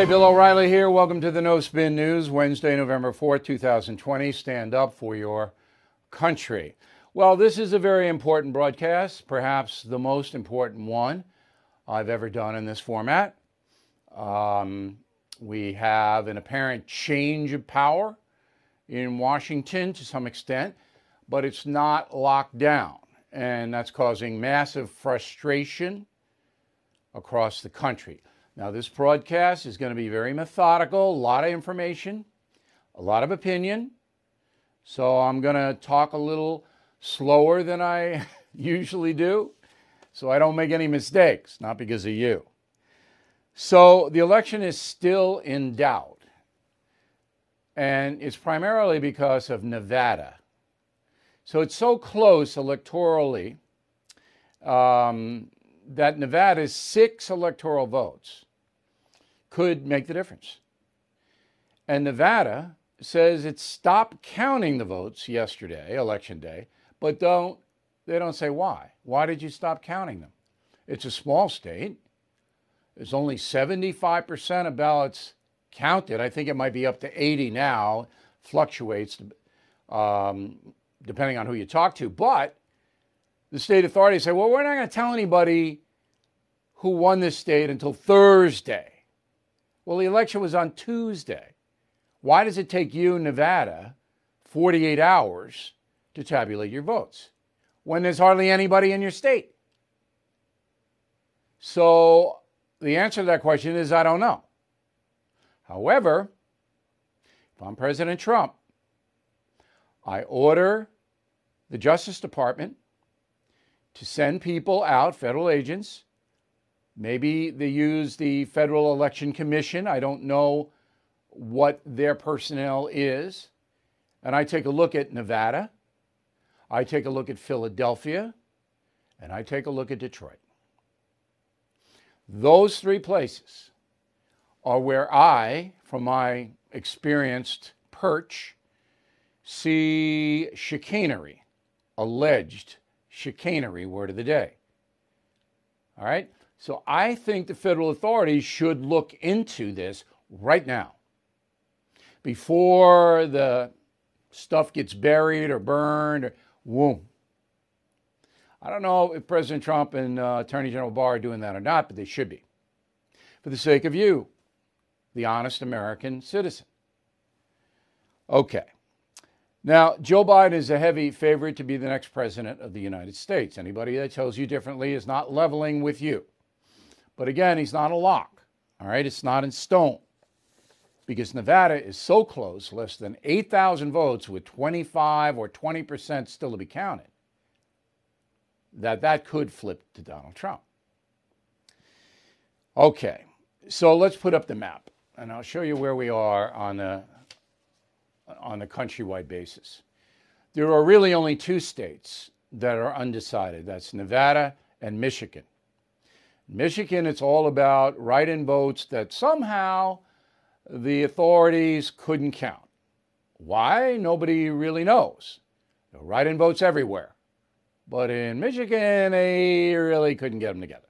Okay, Bill O'Reilly here. Welcome to the No Spin News, Wednesday, November 4th, 2020. Stand up for your country. Well, this is a very important broadcast, perhaps the most important one I've ever done in this format. Um, we have an apparent change of power in Washington to some extent, but it's not locked down. And that's causing massive frustration across the country. Now, this broadcast is going to be very methodical, a lot of information, a lot of opinion. So I'm going to talk a little slower than I usually do so I don't make any mistakes, not because of you. So the election is still in doubt. And it's primarily because of Nevada. So it's so close electorally um, that Nevada's six electoral votes could make the difference. And Nevada says it stopped counting the votes yesterday, election day, but don't they don't say why. Why did you stop counting them? It's a small state. There's only 75% of ballots counted. I think it might be up to 80 now, fluctuates um, depending on who you talk to. But the state authorities say, well, we're not going to tell anybody who won this state until Thursday. Well, the election was on Tuesday. Why does it take you, Nevada, 48 hours to tabulate your votes when there's hardly anybody in your state? So the answer to that question is I don't know. However, if I'm President Trump, I order the Justice Department to send people out, federal agents. Maybe they use the Federal Election Commission. I don't know what their personnel is. And I take a look at Nevada, I take a look at Philadelphia, and I take a look at Detroit. Those three places are where I, from my experienced perch, see chicanery, alleged chicanery, word of the day. All right? So I think the federal authorities should look into this right now before the stuff gets buried or burned or whoom. I don't know if President Trump and uh, Attorney General Barr are doing that or not, but they should be. For the sake of you, the honest American citizen. Okay. Now, Joe Biden is a heavy favorite to be the next president of the United States. Anybody that tells you differently is not leveling with you. But again, he's not a lock. All right, it's not in stone because Nevada is so close, less than 8,000 votes with 25 or 20% still to be counted, that that could flip to Donald Trump. Okay, so let's put up the map, and I'll show you where we are on a, on a countrywide basis. There are really only two states that are undecided. That's Nevada and Michigan. Michigan, it's all about write in votes that somehow the authorities couldn't count. Why? Nobody really knows. Write in votes everywhere. But in Michigan, they really couldn't get them together.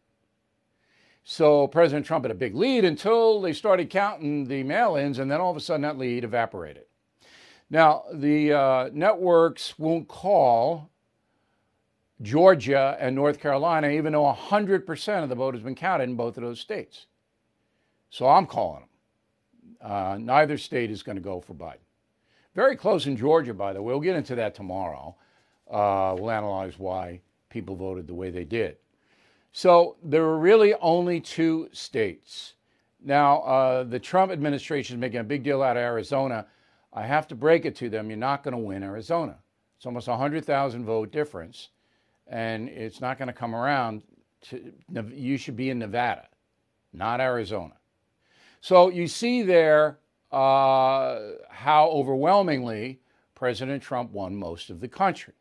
So President Trump had a big lead until they started counting the mail ins, and then all of a sudden that lead evaporated. Now, the uh, networks won't call Georgia and North Carolina, even though 100% of the vote has been counted in both of those states. So I'm calling them. Uh, neither state is going to go for Biden. Very close in Georgia, by the way. We'll get into that tomorrow. Uh, we'll analyze why people voted the way they did. So there are really only two states. Now, uh, the Trump administration is making a big deal out of Arizona. I have to break it to them. You're not going to win Arizona. It's almost a 100,000 vote difference, and it's not going to come around. To, you should be in Nevada, not Arizona. So you see there uh, how overwhelmingly President Trump won most of the country.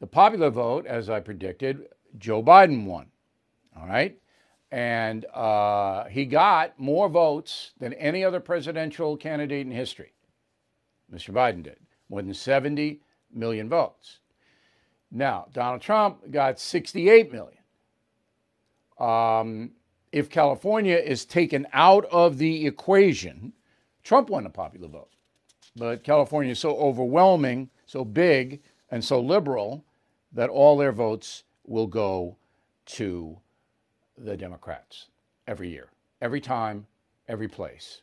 The popular vote, as I predicted, Joe Biden won. All right. And uh, he got more votes than any other presidential candidate in history. Mr. Biden did, more than 70 million votes. Now, Donald Trump got 68 million. Um, if California is taken out of the equation, Trump won the popular vote. But California is so overwhelming, so big, and so liberal that all their votes will go to the Democrats every year, every time, every place.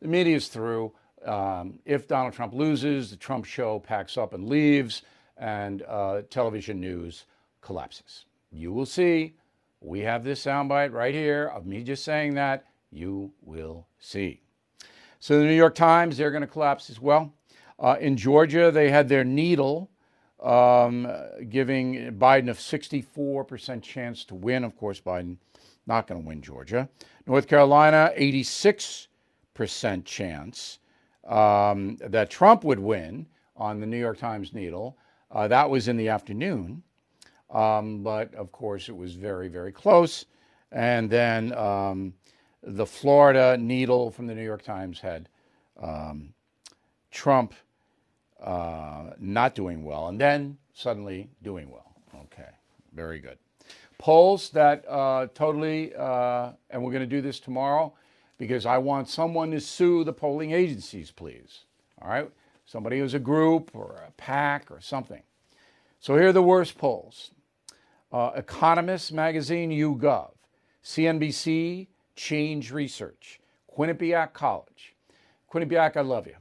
the media is through. Um, if Donald Trump loses, the Trump show packs up and leaves, and uh, television news collapses. You will see. We have this soundbite right here of me just saying that. You will see. So the New York Times, they're going to collapse as well. Uh, in Georgia, they had their needle um, giving Biden a 64% chance to win. Of course, Biden not going to win Georgia. North Carolina, 86% chance um, that Trump would win on the New York Times needle. Uh, that was in the afternoon. Um, but of course, it was very, very close. And then um, the Florida needle from the New York Times had um, Trump uh, not doing well, and then suddenly doing well. Okay, very good. Polls that uh, totally, uh, and we're going to do this tomorrow because I want someone to sue the polling agencies, please. All right? Somebody who's a group or a PAC or something. So here are the worst polls uh, Economist Magazine, YouGov, CNBC, Change Research, Quinnipiac College. Quinnipiac, I love you.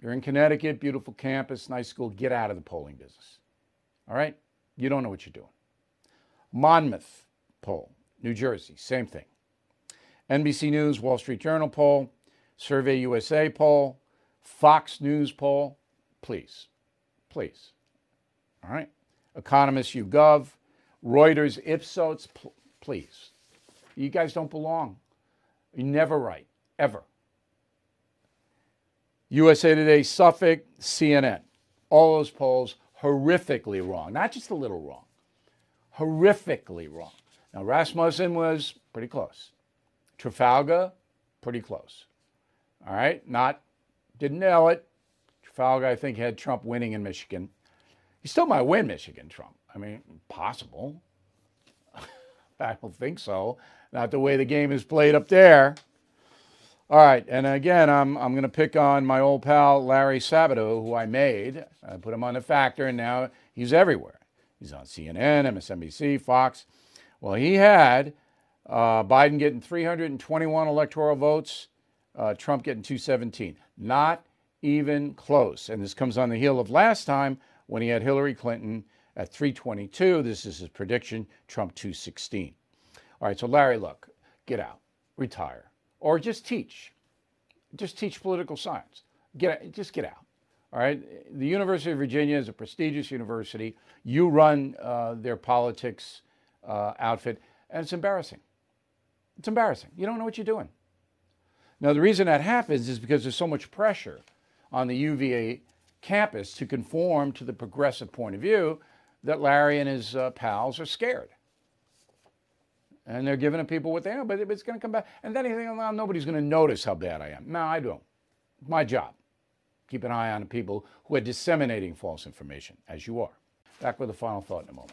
You're in Connecticut, beautiful campus, nice school. Get out of the polling business. All right? You don't know what you're doing. Monmouth poll, New Jersey, same thing. NBC News, Wall Street Journal poll, Survey USA poll, Fox News poll. Please, please. All right? Economist YouGov, Reuters, Ipsos, pl- please. You guys don't belong. You never right, ever. USA Today, Suffolk, CNN. All those polls horrifically wrong. Not just a little wrong, horrifically wrong. Now, Rasmussen was pretty close. Trafalgar, pretty close. All right, not, didn't nail it. Trafalgar, I think, had Trump winning in Michigan. He still might win Michigan, Trump. I mean, possible. I don't think so. Not the way the game is played up there. All right, and again, I'm, I'm going to pick on my old pal Larry Sabato, who I made. I put him on the factor, and now he's everywhere. He's on CNN, MSNBC, Fox. Well, he had uh, Biden getting 321 electoral votes, uh, Trump getting 217. Not even close. And this comes on the heel of last time when he had Hillary Clinton at 322. This is his prediction Trump 216. All right, so Larry, look, get out, retire, or just teach. Just teach political science. Get just get out. All right. The University of Virginia is a prestigious university. You run uh, their politics uh, outfit, and it's embarrassing. It's embarrassing. You don't know what you're doing. Now, the reason that happens is because there's so much pressure on the UVA campus to conform to the progressive point of view that Larry and his uh, pals are scared. and they're giving people what they know, but it's going to come back. And then you think, well, nobody's going to notice how bad I am. No, I don't. My job. Keep an eye on the people who are disseminating false information, as you are. Back with a final thought in a moment.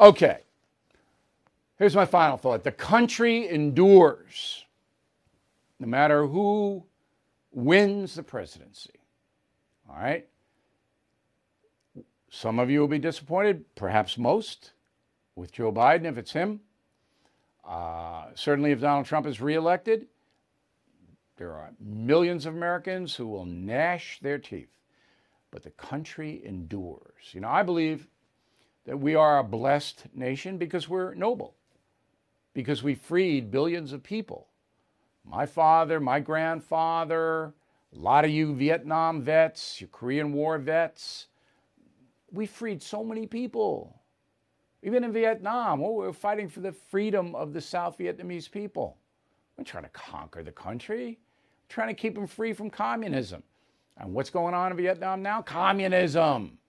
Okay. Here's my final thought the country endures no matter who wins the presidency. All right? Some of you will be disappointed, perhaps most with Joe Biden if it's him. Uh, certainly, if Donald Trump is reelected, there are millions of Americans who will gnash their teeth. But the country endures. You know, I believe that we are a blessed nation because we're noble, because we freed billions of people. My father, my grandfather, a lot of you Vietnam vets, your Korean War vets, we freed so many people. Even in Vietnam, oh, we were fighting for the freedom of the South Vietnamese people. We're trying to conquer the country, we're trying to keep them free from communism. And what's going on in Vietnam now? Communism.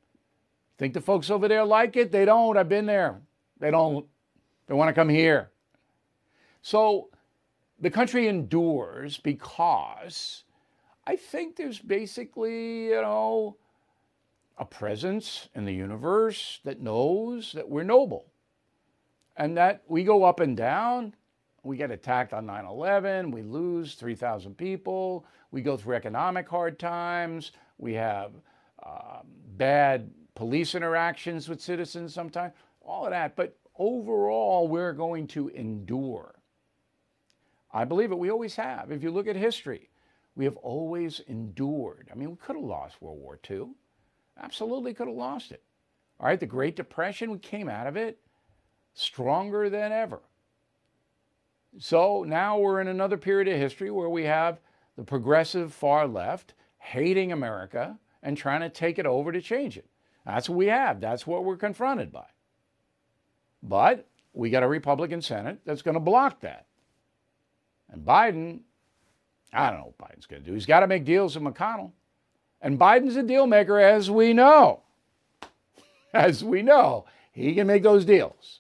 Think the folks over there like it? They don't. I've been there. They don't. They want to come here. So the country endures because I think there's basically, you know, a presence in the universe that knows that we're noble and that we go up and down. We get attacked on 9 11, we lose 3,000 people, we go through economic hard times, we have uh, bad police interactions with citizens sometimes, all of that. But overall, we're going to endure. I believe it, we always have. If you look at history, we have always endured. I mean, we could have lost World War II. Absolutely could have lost it. All right, the Great Depression, we came out of it stronger than ever. So now we're in another period of history where we have the progressive far left hating America and trying to take it over to change it. That's what we have. That's what we're confronted by. But we got a Republican Senate that's going to block that. And Biden, I don't know what Biden's going to do. He's got to make deals with McConnell. And Biden's a deal maker, as we know. As we know, he can make those deals.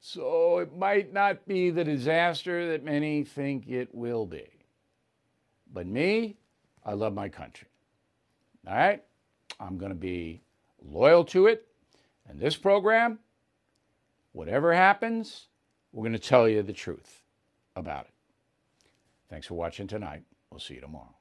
So it might not be the disaster that many think it will be. But me, I love my country. All right? I'm going to be loyal to it. And this program, whatever happens, we're going to tell you the truth about it. Thanks for watching tonight. We'll see you tomorrow.